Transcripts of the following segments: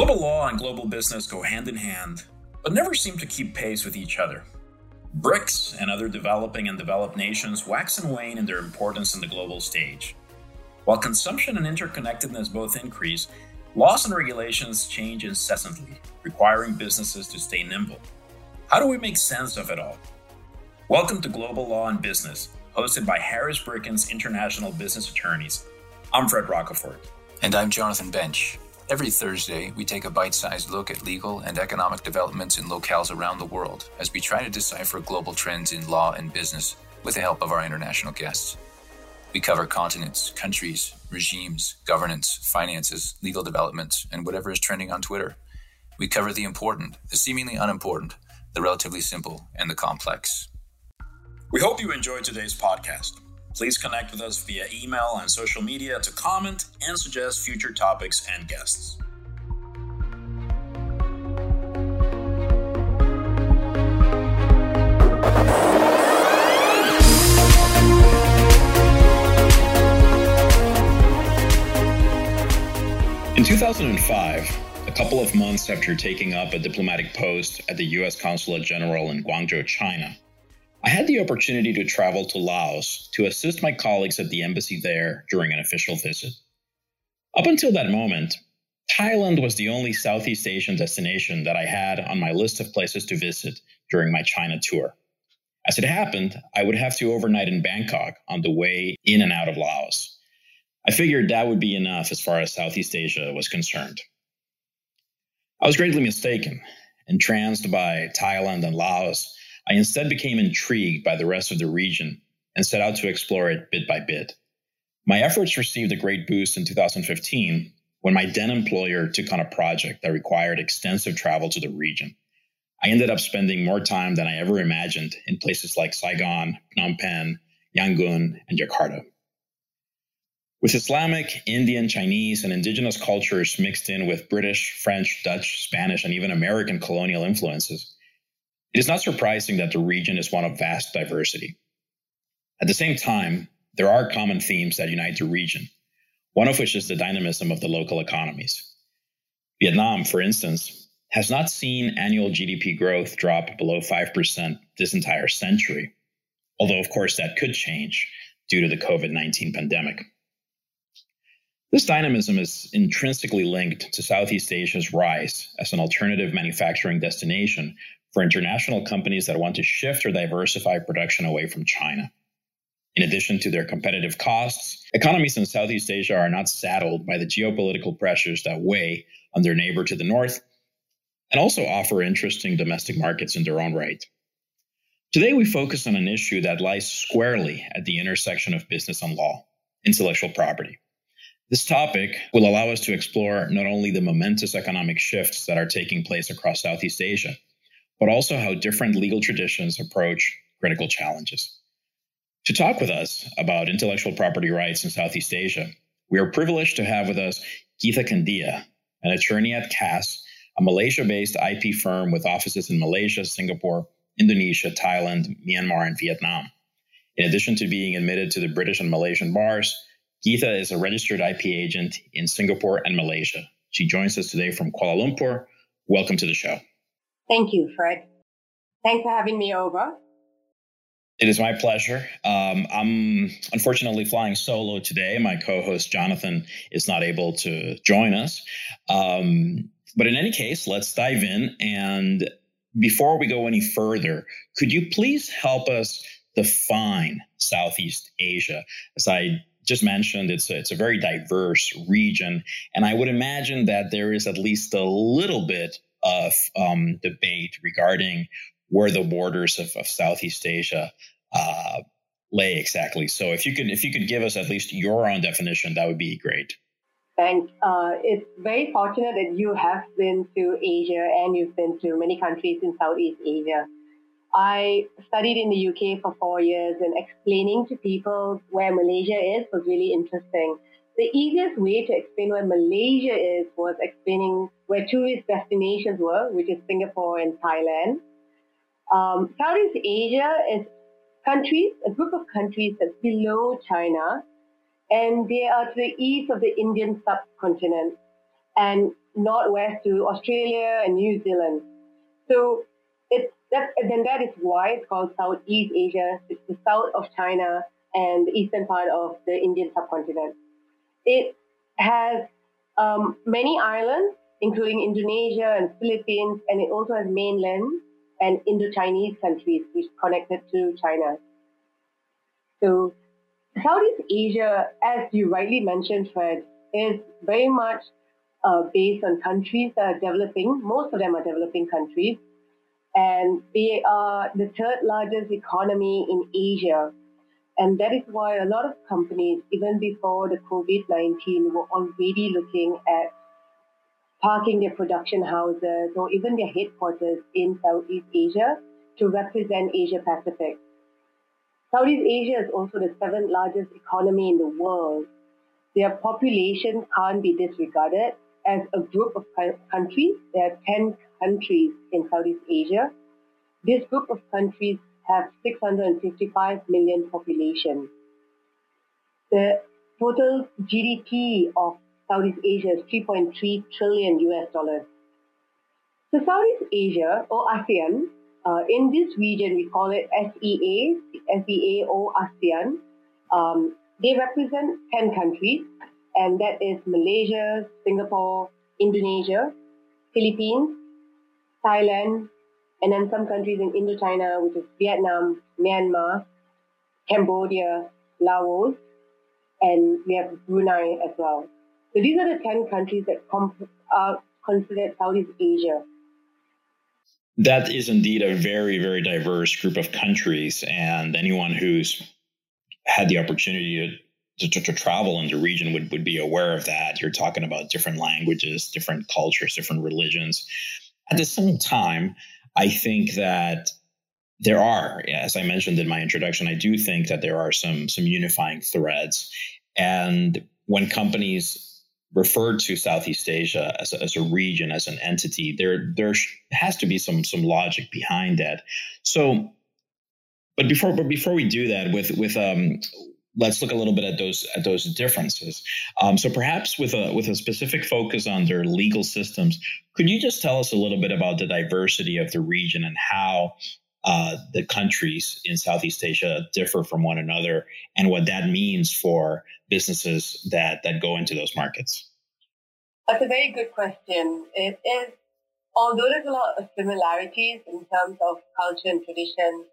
Global law and global business go hand in hand, but never seem to keep pace with each other. BRICS and other developing and developed nations wax and wane in their importance in the global stage. While consumption and interconnectedness both increase, laws and regulations change incessantly, requiring businesses to stay nimble. How do we make sense of it all? Welcome to Global Law and Business, hosted by Harris Brickens International Business Attorneys. I'm Fred Rocafort. And I'm Jonathan Bench. Every Thursday, we take a bite sized look at legal and economic developments in locales around the world as we try to decipher global trends in law and business with the help of our international guests. We cover continents, countries, regimes, governance, finances, legal developments, and whatever is trending on Twitter. We cover the important, the seemingly unimportant, the relatively simple, and the complex. We hope you enjoyed today's podcast. Please connect with us via email and social media to comment and suggest future topics and guests. In 2005, a couple of months after taking up a diplomatic post at the U.S. Consulate General in Guangzhou, China, I had the opportunity to travel to Laos to assist my colleagues at the embassy there during an official visit. Up until that moment, Thailand was the only Southeast Asian destination that I had on my list of places to visit during my China tour. As it happened, I would have to overnight in Bangkok on the way in and out of Laos. I figured that would be enough as far as Southeast Asia was concerned. I was greatly mistaken. Entranced by Thailand and Laos, I instead became intrigued by the rest of the region and set out to explore it bit by bit. My efforts received a great boost in 2015 when my then employer took on a project that required extensive travel to the region. I ended up spending more time than I ever imagined in places like Saigon, Phnom Penh, Yangon, and Jakarta. With Islamic, Indian, Chinese, and indigenous cultures mixed in with British, French, Dutch, Spanish, and even American colonial influences, it is not surprising that the region is one of vast diversity. At the same time, there are common themes that unite the region, one of which is the dynamism of the local economies. Vietnam, for instance, has not seen annual GDP growth drop below 5% this entire century, although, of course, that could change due to the COVID 19 pandemic. This dynamism is intrinsically linked to Southeast Asia's rise as an alternative manufacturing destination for international companies that want to shift or diversify production away from China. In addition to their competitive costs, economies in Southeast Asia are not saddled by the geopolitical pressures that weigh on their neighbor to the north and also offer interesting domestic markets in their own right. Today, we focus on an issue that lies squarely at the intersection of business and law intellectual property. This topic will allow us to explore not only the momentous economic shifts that are taking place across Southeast Asia, but also how different legal traditions approach critical challenges. To talk with us about intellectual property rights in Southeast Asia, we are privileged to have with us Geetha Kandia, an attorney at KASS, a Malaysia based IP firm with offices in Malaysia, Singapore, Indonesia, Thailand, Myanmar, and Vietnam. In addition to being admitted to the British and Malaysian bars, Geetha is a registered IP agent in Singapore and Malaysia. She joins us today from Kuala Lumpur. Welcome to the show. Thank you, Fred. Thanks for having me over. It is my pleasure. Um, I'm unfortunately flying solo today. My co host Jonathan is not able to join us. Um, but in any case, let's dive in. And before we go any further, could you please help us define Southeast Asia? As I just mentioned, it's a, it's a very diverse region. And I would imagine that there is at least a little bit of um, debate regarding where the borders of, of Southeast Asia uh, lay exactly. So if you could if you could give us at least your own definition, that would be great. Thanks. Uh, it's very fortunate that you have been to Asia and you've been to many countries in Southeast Asia. I studied in the UK for four years, and explaining to people where Malaysia is was really interesting the easiest way to explain where Malaysia is was explaining where tourist destinations were, which is Singapore and Thailand. Um, Southeast Asia is countries, a group of countries that's below China, and they are to the east of the Indian subcontinent. And northwest to Australia and New Zealand. So it's that, then that is why it's called Southeast Asia. It's the south of China and the eastern part of the Indian subcontinent. It has um, many islands, including Indonesia and Philippines, and it also has mainland and Indo-Chinese countries which connected to China. So Southeast Asia, as you rightly mentioned, Fred, is very much uh, based on countries that are developing. Most of them are developing countries, and they are the third largest economy in Asia. And that is why a lot of companies, even before the COVID-19, were already looking at parking their production houses or even their headquarters in Southeast Asia to represent Asia Pacific. Southeast Asia is also the seventh largest economy in the world. Their population can't be disregarded. As a group of countries, there are 10 countries in Southeast Asia. This group of countries have 655 million population. The total GDP of Southeast Asia is 3.3 trillion US dollars. So Southeast Asia or ASEAN, uh, in this region we call it SEA, SEA or ASEAN. Um, they represent 10 countries, and that is Malaysia, Singapore, Indonesia, Philippines, Thailand, and then some countries in Indochina, which is Vietnam, Myanmar, Cambodia, Laos, and we have Brunei as well. So these are the 10 countries that comp- are considered Southeast Asia. That is indeed a very, very diverse group of countries. And anyone who's had the opportunity to, to, to, travel in the region would, would be aware of that. You're talking about different languages, different cultures, different religions. At the same time, I think that there are, as I mentioned in my introduction, I do think that there are some some unifying threads. And when companies refer to Southeast Asia as a, as a region, as an entity, there there has to be some some logic behind that. So, but before but before we do that, with with um, let's look a little bit at those at those differences. Um, so perhaps with a with a specific focus on their legal systems, could you just tell us a little bit about the diversity of the region and how uh, the countries in Southeast Asia differ from one another, and what that means for businesses that that go into those markets? That's a very good question. It is, although there's a lot of similarities in terms of culture and tradition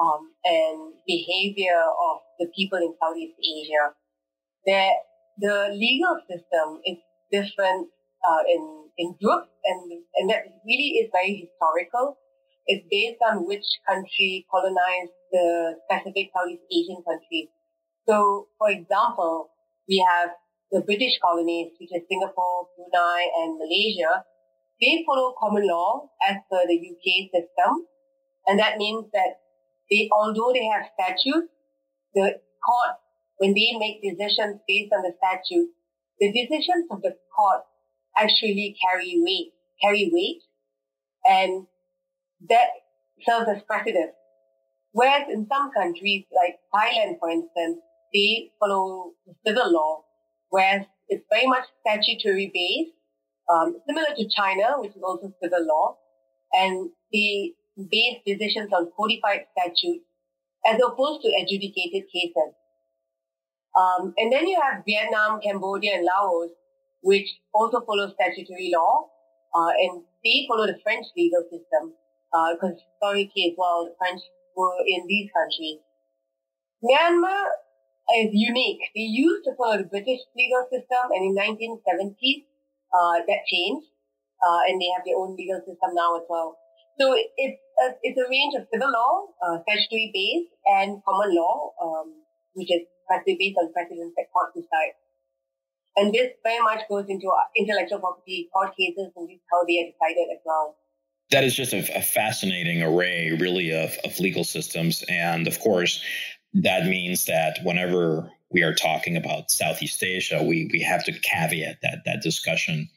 um, and behavior of the people in Southeast Asia, the the legal system is different uh, in in groups, and and that really is very historical It's based on which country colonized the specific Southeast Asian countries. So, for example, we have the British colonies, which is Singapore, Brunei, and Malaysia. They follow common law as per the UK system. And that means that they, although they have statutes, the court, when they make decisions based on the statute, the decisions of the court actually carry weight, carry weight. And that serves as precedent. Whereas in some countries, like Thailand, for instance, they follow civil law, whereas it's very much statutory based, um, similar to China, which is also civil law, and they base decisions on codified statutes as opposed to adjudicated cases. Um, and then you have Vietnam, Cambodia, and Laos, which also follow statutory law, uh, and they follow the French legal system because uh, historically as well, the French were in these countries. Myanmar is unique. They used to follow the British legal system, and in 1970s, uh, that changed, uh, and they have their own legal system now as well. So it's a, it's a range of civil law, uh, statutory based, and common law, um, which is based on precedents that courts decide. And this very much goes into intellectual property court cases, and how they are decided as well that is just a, a fascinating array, really, of, of legal systems. And of course, that means that whenever we are talking about Southeast Asia, we, we have to caveat that, that discussion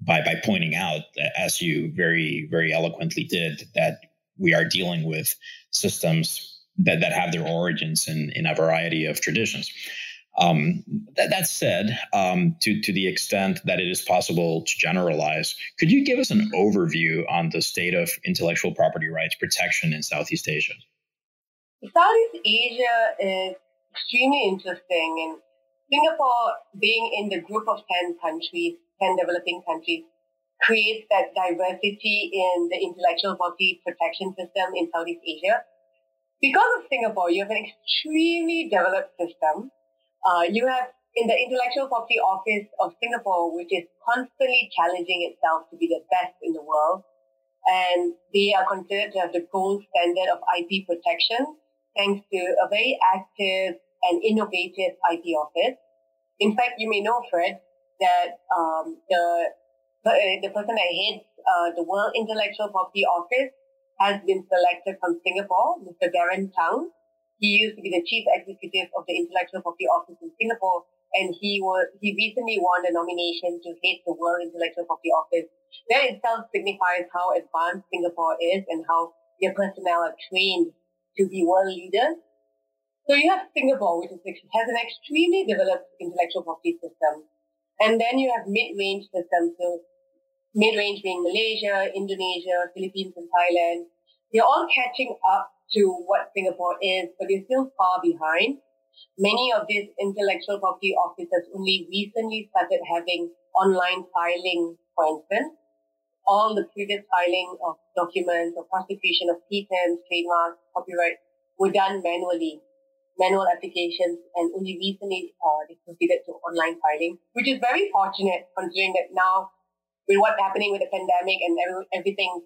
by, by pointing out, as you very, very eloquently did, that we are dealing with systems that, that have their origins in, in a variety of traditions. Um, that, that, said, um, to, to the extent that it is possible to generalize, could you give us an overview on the state of intellectual property rights protection in Southeast Asia? Southeast Asia is extremely interesting, and Singapore, being in the group of 10 countries, 10 developing countries, creates that diversity in the intellectual property protection system in Southeast Asia. Because of Singapore, you have an extremely developed system uh, you have in the Intellectual Property Office of Singapore, which is constantly challenging itself to be the best in the world. And they are considered to have the gold standard of IP protection thanks to a very active and innovative IP office. In fact, you may know, Fred, that um, the, the person that heads uh, the World Intellectual Property Office has been selected from Singapore, Mr. Daren Tang, he used to be the chief executive of the Intellectual Property Office in Singapore, and he was he recently won the nomination to head the World Intellectual Property Office. That itself signifies how advanced Singapore is and how their personnel are trained to be world leaders. So you have Singapore, which is, has an extremely developed intellectual property system. And then you have mid-range systems. So mid-range being Malaysia, Indonesia, Philippines, and Thailand. They're all catching up to what Singapore is, but they're still far behind. Many of these intellectual property officers only recently started having online filing, for instance. All the previous filing of documents or prosecution of patents, trademarks, copyright were done manually, manual applications, and only recently uh, they proceeded to online filing, which is very fortunate considering that now with what's happening with the pandemic and everything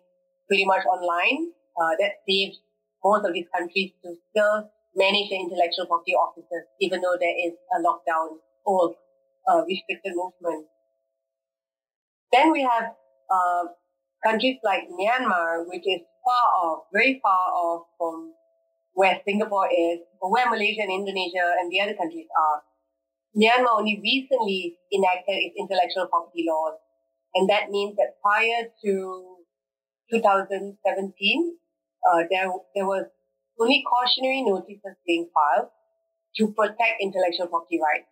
pretty much online, uh, that saves most of these countries to still manage their intellectual property offices, even though there is a lockdown or uh, restricted movement. Then we have uh, countries like Myanmar, which is far off, very far off from where Singapore is, or where Malaysia and Indonesia and the other countries are. Myanmar only recently enacted its intellectual property laws, and that means that prior to 2017, uh, there, there was only cautionary notices being filed to protect intellectual property rights.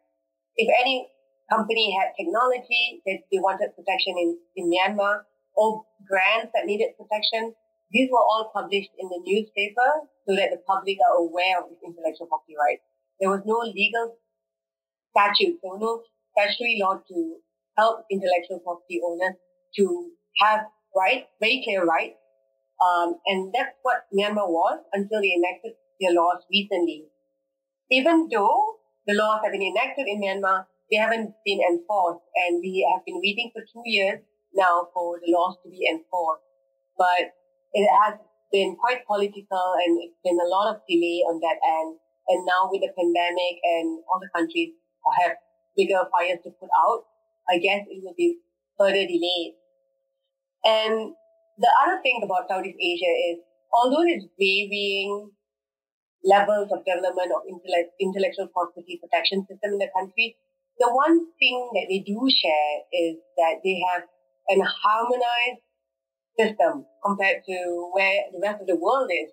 If any company had technology that they wanted protection in, in Myanmar or grants that needed protection, these were all published in the newspaper so that the public are aware of intellectual property rights. There was no legal statute, there was no statutory law to help intellectual property owners to have rights, very clear rights, um, and that's what Myanmar was until they enacted their laws recently. Even though the laws have been enacted in Myanmar, they haven't been enforced. And we have been waiting for two years now for the laws to be enforced. But it has been quite political and it's been a lot of delay on that end. And now with the pandemic and all the countries have bigger fires to put out, I guess it will be further delayed. And the other thing about Southeast Asia is, although there's varying levels of development of intellectual property protection system in the country, the one thing that they do share is that they have an harmonized system compared to where the rest of the world is.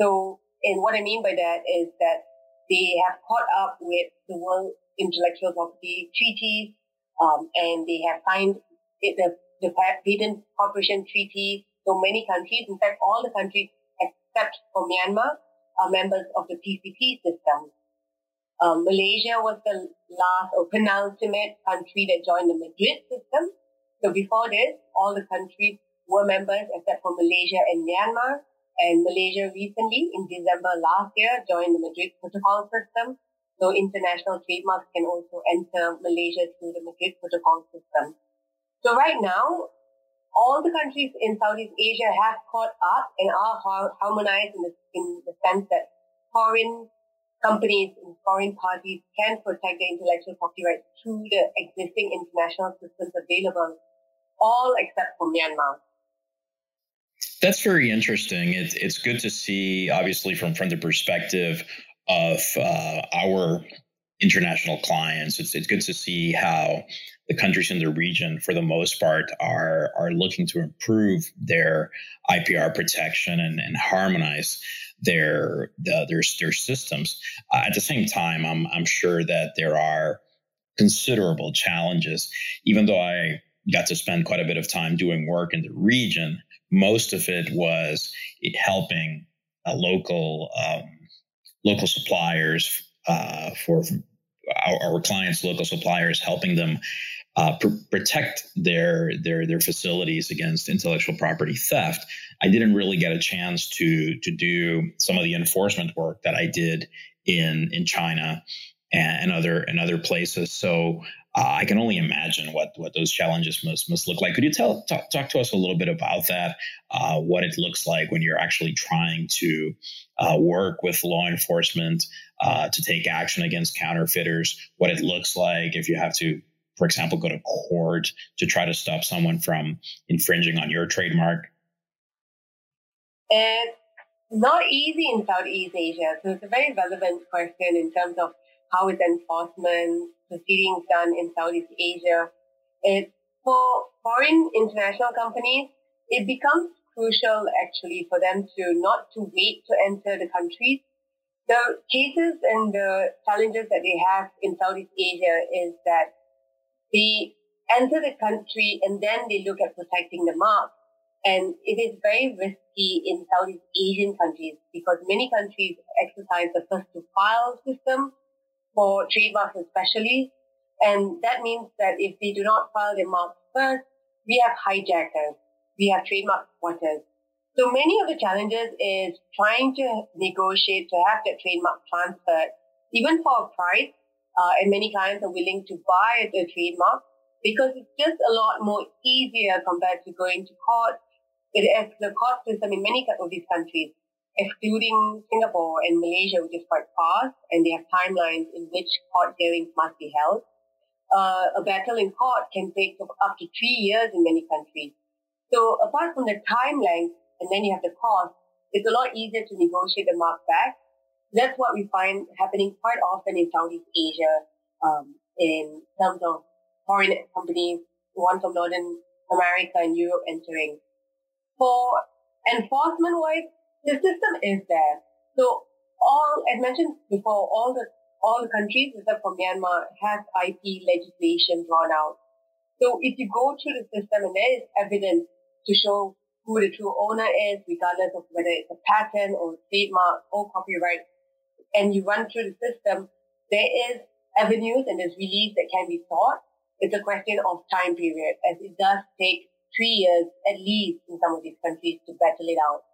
So, and what I mean by that is that they have caught up with the World Intellectual Property Treaties, um, and they have signed the the Patent Cooperation Treaty. So many countries, in fact, all the countries except for Myanmar, are members of the PCT system. Um, Malaysia was the last or penultimate country that joined the Madrid system. So before this, all the countries were members except for Malaysia and Myanmar. And Malaysia recently, in December last year, joined the Madrid Protocol system. So international trademarks can also enter Malaysia through the Madrid Protocol system. So right now, all the countries in Southeast Asia have caught up and are harmonized in the, in the sense that foreign companies and foreign parties can protect their intellectual property rights through the existing international systems available, all except for Myanmar. That's very interesting. It's it's good to see, obviously, from from the perspective of uh, our international clients. It's it's good to see how the countries in the region, for the most part, are are looking to improve their IPR protection and, and harmonize their the, their their systems. Uh, at the same time, I'm I'm sure that there are considerable challenges. Even though I got to spend quite a bit of time doing work in the region, most of it was helping uh, local um, local suppliers uh, for our, our, clients, local suppliers, helping them uh, pr- protect their their their facilities against intellectual property theft. I didn't really get a chance to to do some of the enforcement work that I did in in China and, and other and other places. So uh, I can only imagine what what those challenges must must look like. Could you tell talk, talk to us a little bit about that? Uh, what it looks like when you're actually trying to uh, work with law enforcement uh, to take action against counterfeiters? What it looks like if you have to, for example, go to court to try to stop someone from infringing on your trademark? It's not easy in Southeast Asia, so it's a very relevant question in terms of how is enforcement proceedings done in Southeast Asia. It, for foreign international companies, it becomes crucial actually for them to not to wait to enter the country. The cases and the challenges that they have in Southeast Asia is that they enter the country and then they look at protecting the mark. And it is very risky in Southeast Asian countries because many countries exercise the first to file system for trademarks especially. And that means that if they do not file their marks first, we have hijackers, we have trademark squatters. So many of the challenges is trying to negotiate to have that trademark transferred, even for a price. Uh, and many clients are willing to buy the trademark because it's just a lot more easier compared to going to court. It is the court system in many of these countries excluding Singapore and Malaysia, which is quite fast, and they have timelines in which court hearings must be held. Uh, a battle in court can take up to three years in many countries. So apart from the time length, and then you have the cost, it's a lot easier to negotiate the mark back. That's what we find happening quite often in Southeast Asia um, in terms of foreign companies, one from Northern America and Europe entering. For enforcement-wise, the system is there. So all, as mentioned before, all the all the countries except for Myanmar have IP legislation drawn out. So if you go through the system and there is evidence to show who the true owner is, regardless of whether it's a patent or trademark or copyright, and you run through the system, there is avenues and there's relief that can be sought. It's a question of time period, as it does take three years at least in some of these countries to battle it out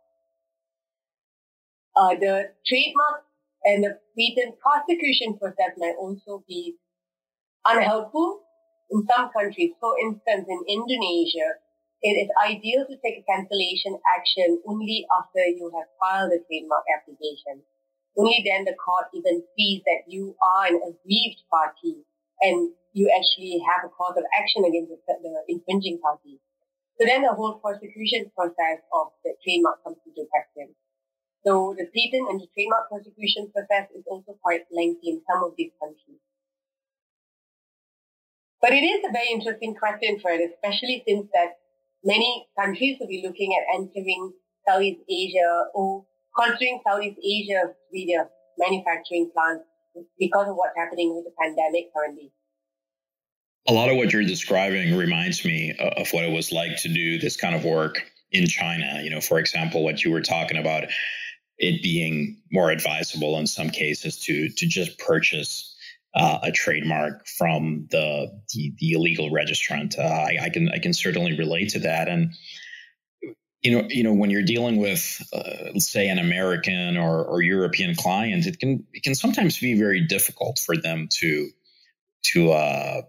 uh, the trademark and the patent prosecution process might also be unhelpful in some countries. For instance, in Indonesia, it is ideal to take a cancellation action only after you have filed a trademark application. Only then the court even sees that you are an aggrieved party and you actually have a cause of action against the, the infringing party. So then the whole prosecution process of the trademark comes into question. So the patent and the trademark prosecution process is also quite lengthy in some of these countries. But it is a very interesting question, Fred, especially since that many countries will be looking at entering Southeast Asia or considering Southeast Asia to be their manufacturing plants because of what's happening with the pandemic currently. A lot of what you're describing reminds me of what it was like to do this kind of work in China. You know, for example, what you were talking about it being more advisable in some cases to to just purchase uh, a trademark from the the, the illegal registrant. Uh, I, I, can I can certainly relate to that, and you know you know when you're dealing with uh, say an American or, or European client, it can it can sometimes be very difficult for them to to uh,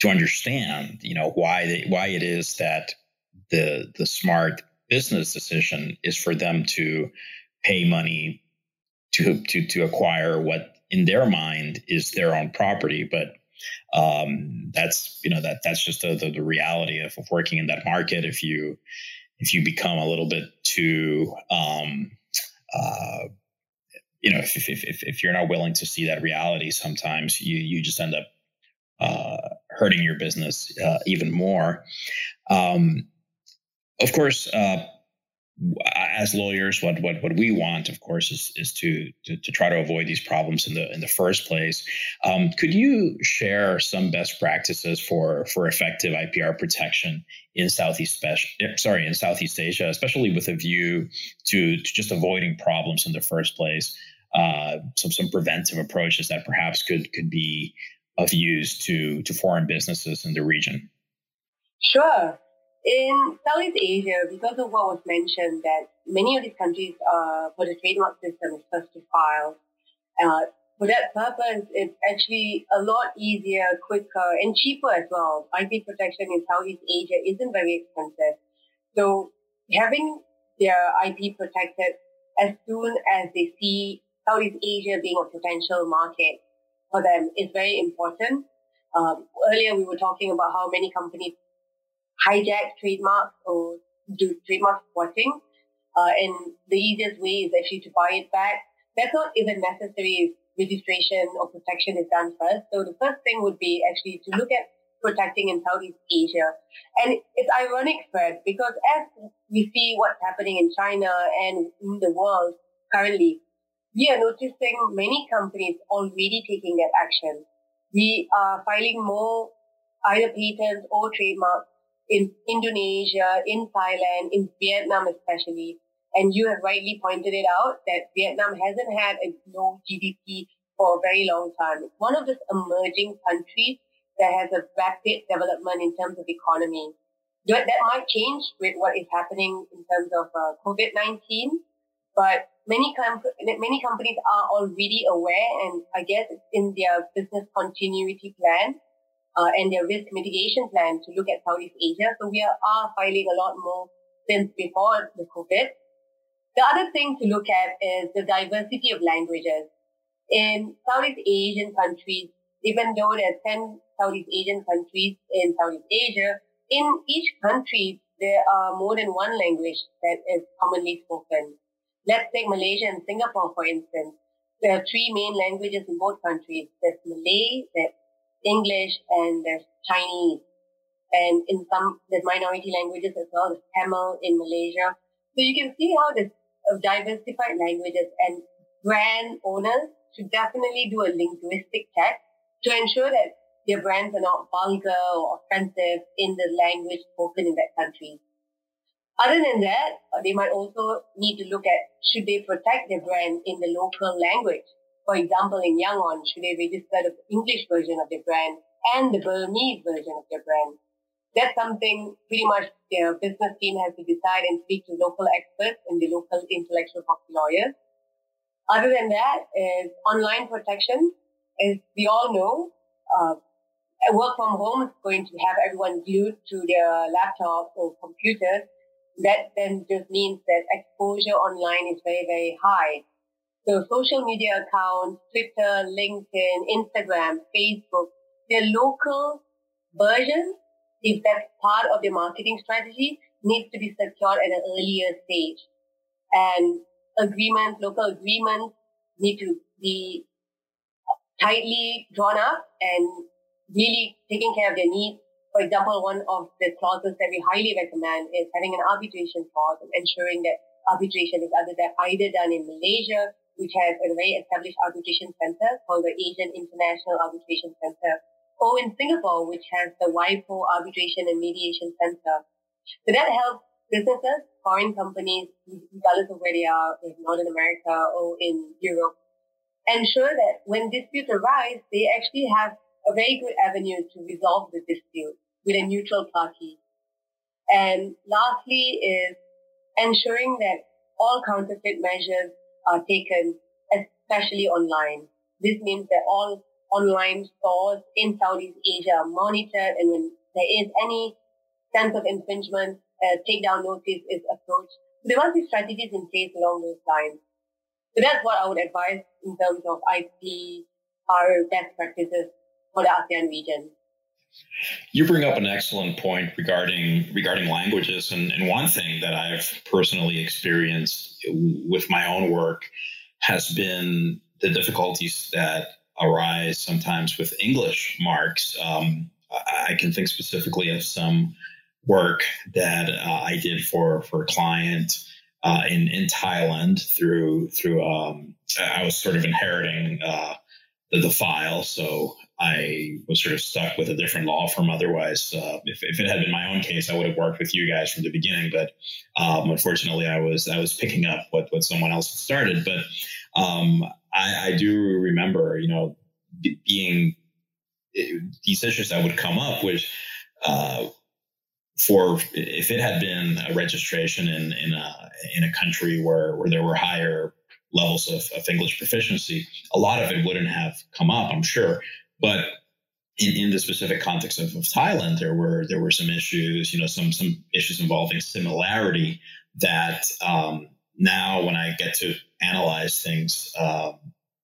to understand you know why they, why it is that the the smart business decision is for them to pay money to to to acquire what in their mind is their own property, but um, that's you know that that's just the, the, the reality of, of, working in that market. If you if you become a little bit too um, uh, you know if, if, if, if you're not willing to see that reality, sometimes you you just end up uh, hurting your business uh, even more. Um, of course, uh, as lawyers, what what what we want, of course, is is to to, to try to avoid these problems in the in the first place. Um, could you share some best practices for for effective IPR protection in Southeast eh, sorry in Southeast Asia, especially with a view to, to just avoiding problems in the first place? Uh, some some preventive approaches that perhaps could could be of use to to foreign businesses in the region. Sure. In Southeast Asia, because of what was mentioned, that many of these countries, uh, for the trademark system, is first to file. Uh, for that purpose, it's actually a lot easier, quicker, and cheaper as well. IP protection in Southeast Asia isn't very expensive. So having their IP protected as soon as they see Southeast Asia being a potential market for them is very important. Um, earlier, we were talking about how many companies hijack trademarks or do trademark squatting. Uh, and the easiest way is actually to buy it back. That's not even necessary if registration or protection is done first. So the first thing would be actually to look at protecting in Southeast Asia. And it's ironic, Fred, because as we see what's happening in China and in the world currently, we are noticing many companies already taking that action. We are filing more either patents or trademarks in Indonesia, in Thailand, in Vietnam especially. And you have rightly pointed it out that Vietnam hasn't had a low GDP for a very long time. It's one of those emerging countries that has a rapid development in terms of economy. That might change with what is happening in terms of uh, COVID-19, but many, com- many companies are already aware and I guess it's in their business continuity plan uh, and their risk mitigation plan to look at Southeast Asia. So we are, are filing a lot more since before the COVID. The other thing to look at is the diversity of languages. In Southeast Asian countries, even though there are 10 Southeast Asian countries in Southeast Asia, in each country, there are more than one language that is commonly spoken. Let's take Malaysia and Singapore, for instance. There are three main languages in both countries. There's Malay, there's English and there's Chinese. And in some, there's minority languages as well, there's Tamil in Malaysia. So you can see how there's diversified languages and brand owners should definitely do a linguistic check to ensure that their brands are not vulgar or offensive in the language spoken in that country. Other than that, uh, they might also need to look at should they protect their brand in the local language. For example, in Yangon, should they register the English version of their brand and the Burmese version of their brand? That's something pretty much their business team has to decide and speak to local experts and the local intellectual property lawyers. Other than that is online protection. As we all know, uh, work from home is going to have everyone glued to their laptops or computers. That then just means that exposure online is very, very high. So social media accounts, Twitter, LinkedIn, Instagram, Facebook, their local versions, if that's part of their marketing strategy, needs to be secured at an earlier stage. And agreements, local agreements need to be tightly drawn up and really taking care of their needs. For example, one of the clauses that we highly recommend is having an arbitration clause and ensuring that arbitration is either, either done in Malaysia which has a very established arbitration center called the Asian International Arbitration Center, or in Singapore, which has the WIPO Arbitration and Mediation Center. So that helps businesses, foreign companies, regardless of where they are, in Northern America or in Europe, ensure that when disputes arise, they actually have a very good avenue to resolve the dispute with a neutral party. And lastly is ensuring that all counterfeit measures are taken, especially online. This means that all online stores in Southeast Asia are monitored and when there is any sense of infringement, a takedown notice is approached. So there must be strategies in place along those lines. So that's what I would advise in terms of IP, our best practices for the ASEAN region. You bring up an excellent point regarding regarding languages, and, and one thing that I've personally experienced with my own work has been the difficulties that arise sometimes with English marks. Um, I can think specifically of some work that uh, I did for for a client uh, in in Thailand through through um, I was sort of inheriting uh, the, the file, so I was sort of stuck with a different law firm. Otherwise, uh, if, if it had been my own case, I would have worked with you guys from the beginning. But um, unfortunately, I was I was picking up what what someone else had started. But um, I, I, do remember, you know, b- being these issues that would come up, which uh, for if it had been a registration in in a in a country where where there were higher levels of, of English proficiency, a lot of it wouldn't have come up, I'm sure. But in, in the specific context of, of Thailand, there were there were some issues, you know, some some issues involving similarity that um, now when I get to analyze things um,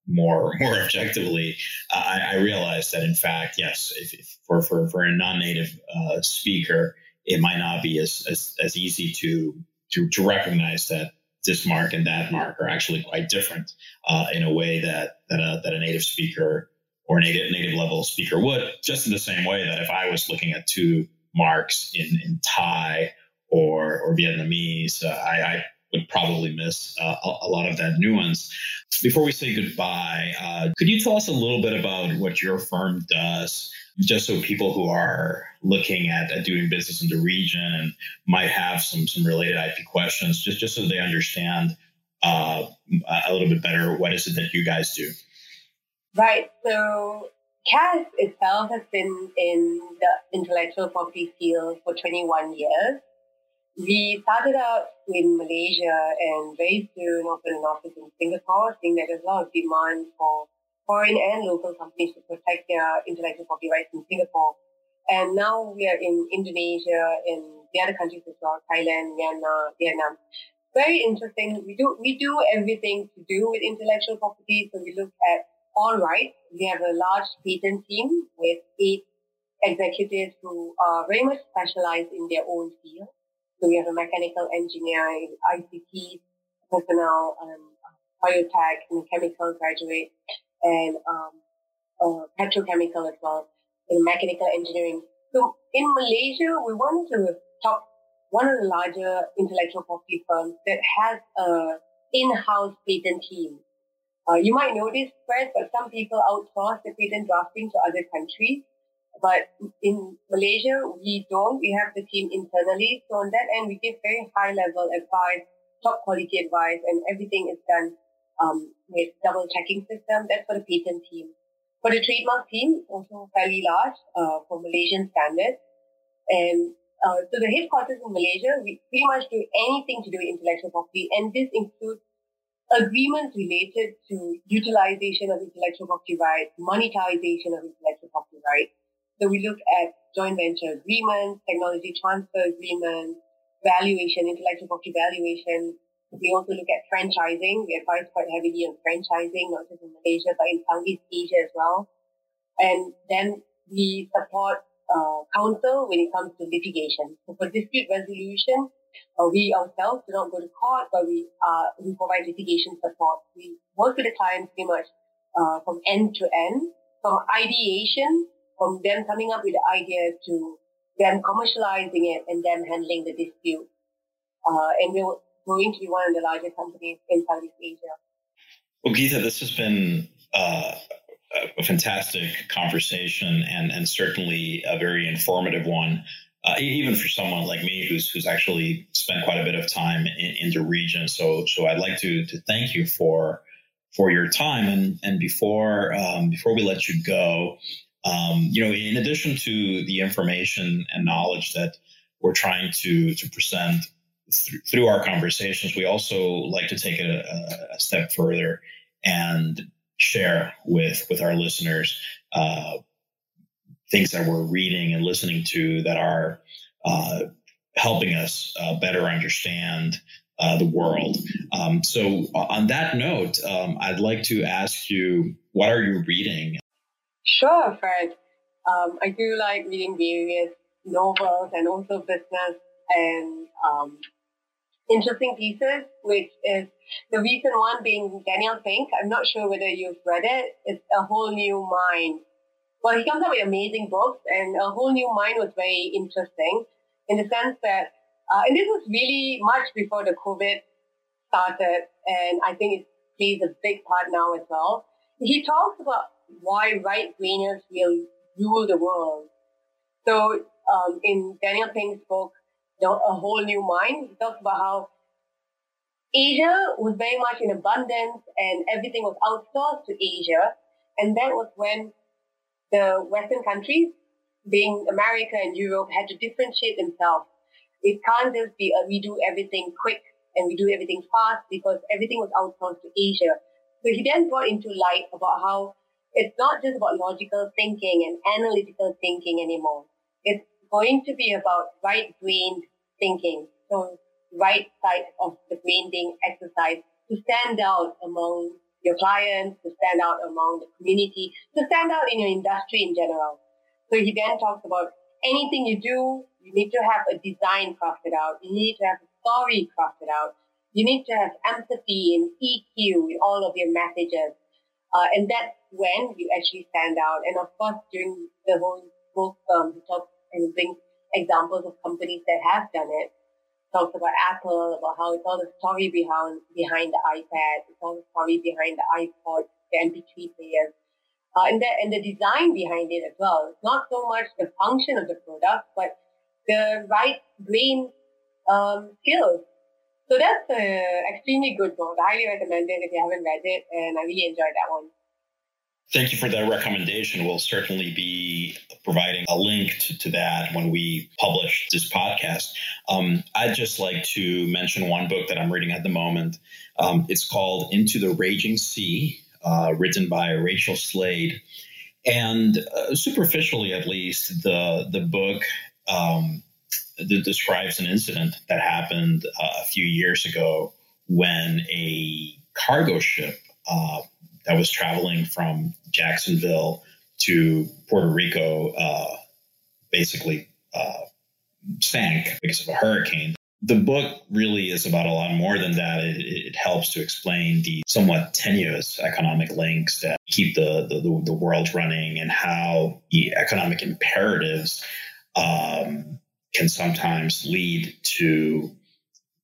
more more objectively, I, I realize that in fact, yes, if, if for, for for a non-native uh, speaker, it might not be as, as as easy to to to recognize that this mark and that mark are actually quite different uh, in a way that that a, that a native speaker or native native level speaker would. Just in the same way that if I was looking at two marks in in Thai or or Vietnamese, uh, I, I, would probably miss uh, a, a, lot of that nuance. Before we say goodbye, uh, could you tell us a little bit about what your firm does? Just so people who are looking at, at doing business in the region and might have some some related IP questions, just just so they understand uh, a little bit better what is it that you guys do. Right. So KASS itself has been in the intellectual property field for 21 years. We started out in Malaysia and very soon opened an office in Singapore, seeing that there's a lot of demand for foreign and local companies to protect their intellectual property rights in Singapore. And now we are in Indonesia, in the other countries as well, Thailand, Myanmar, Vietnam. Very interesting. We do we do everything to do with intellectual property. So we look at all rights. We have a large patent team with eight executives who are very much specialized in their own field. So we have a mechanical engineer, ICT personnel, um, biotech and chemical graduate and um, uh, petrochemical as well, in mechanical engineering. So in Malaysia, we wanted to top one of the larger intellectual property firms that has a in-house patent team. Uh, you might know this, Fred, but some people outsource the patent drafting to other countries. But in Malaysia, we don't. We have the team internally. So on that end, we give very high level advice, top quality advice, and everything is done um, with double checking system. That's for the patent team. For the trademark team, also fairly large uh, for Malaysian standards. And uh, so the headquarters in Malaysia, we pretty much do anything to do with intellectual property, and this includes agreements related to utilization of intellectual property rights, monetization of intellectual property rights. So we look at joint venture agreements, technology transfer agreements, valuation, intellectual property valuation, we also look at franchising. We advise quite heavily on franchising, not just in Malaysia, but in Southeast Asia as well. And then we support uh, counsel when it comes to litigation. So for dispute resolution, uh, we ourselves do not go to court, but we uh, we provide litigation support. We work with the clients pretty much uh, from end to end, from ideation, from them coming up with the idea to them commercializing it and them handling the dispute. Uh, and we will growing to be one of the largest companies in Southeast Asia. Well, Geetha, this has been uh, a fantastic conversation and, and certainly a very informative one. Uh, even for someone like me who's who's actually spent quite a bit of time in, in the region. So so I'd like to to thank you for for your time and and before um, before we let you go, um, you know, in addition to the information and knowledge that we're trying to to present th- through our conversations, we also like to take it a, a step further and share with with our listeners uh, things that we're reading and listening to that are uh, helping us uh, better understand uh, the world. Um, so, on that note, um, I'd like to ask you, what are you reading? Sure, Fred. Um, I do like reading various novels and also business and um, interesting pieces, which is the recent one being Daniel Pink. I'm not sure whether you've read it. It's A Whole New Mind. Well, he comes up with amazing books, and A Whole New Mind was very interesting in the sense that, uh, and this was really much before the COVID started, and I think it plays a big part now as well. He talks about why right-brainers will rule the world. So um, in Daniel Pink's book, A Whole New Mind, he talks about how Asia was very much in abundance and everything was outsourced to Asia. And that was when the Western countries, being America and Europe, had to differentiate themselves. It can't just be a, we do everything quick and we do everything fast because everything was outsourced to Asia. So he then brought into light about how it's not just about logical thinking and analytical thinking anymore. It's going to be about right-brained thinking. So right side of the brain being exercised to stand out among your clients, to stand out among the community, to stand out in your industry in general. So he then talks about anything you do, you need to have a design crafted out. You need to have a story crafted out. You need to have empathy and EQ in all of your messages. Uh, and that's when you actually stand out. And of course, during the whole book, um, he talks and brings examples of companies that have done it. Talks about Apple, about how it's all the story behind behind the iPad, it's all the story behind the iPod, the MP3 players, uh, and the and the design behind it as well. It's not so much the function of the product, but the right brain um, skills. So that's an extremely good book. I highly recommend it if you haven't read it, and I really enjoyed that one. Thank you for that recommendation. We'll certainly be providing a link to, to that when we publish this podcast. Um, I'd just like to mention one book that I'm reading at the moment. Um, it's called Into the Raging Sea, uh, written by Rachel Slade. And uh, superficially, at least, the the book um, that describes an incident that happened uh, a few years ago when a cargo ship uh, that was traveling from Jacksonville to Puerto Rico uh, basically uh, sank because of a hurricane. The book really is about a lot more than that. It, it helps to explain the somewhat tenuous economic links that keep the, the, the world running and how the economic imperatives um, can sometimes lead to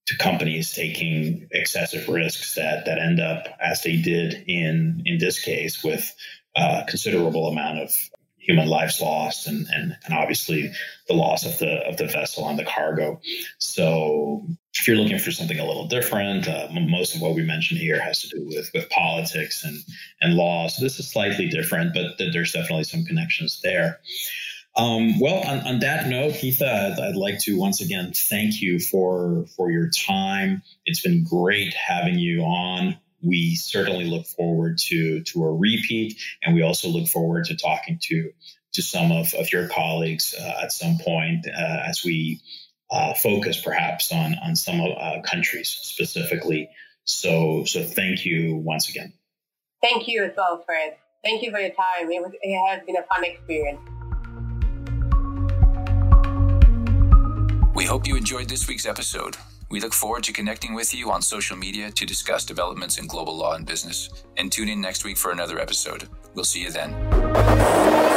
to companies taking excessive risks that that end up as they did in in this case with a considerable amount of human lives lost and, and and obviously the loss of the of the vessel and the cargo. So if you're looking for something a little different uh, most of what we mentioned here has to do with with politics and and law. So this is slightly different but there's definitely some connections there um, well, on, on, that note, Geetha, I'd, I'd, like to once again thank you for for your time. It's been great having you on. We certainly look forward to to a repeat, and we also look forward to talking to to some of, of your colleagues uh, at some point uh, as we uh, focus perhaps on on some uh, countries specifically. So so thank you once again. Thank you as well, Fred. Thank you for your time. It was it has been a fun experience. We hope you enjoyed this week's episode. We look forward to connecting with you on social media to discuss developments in global law and business. And tune in next week for another episode. We'll see you then.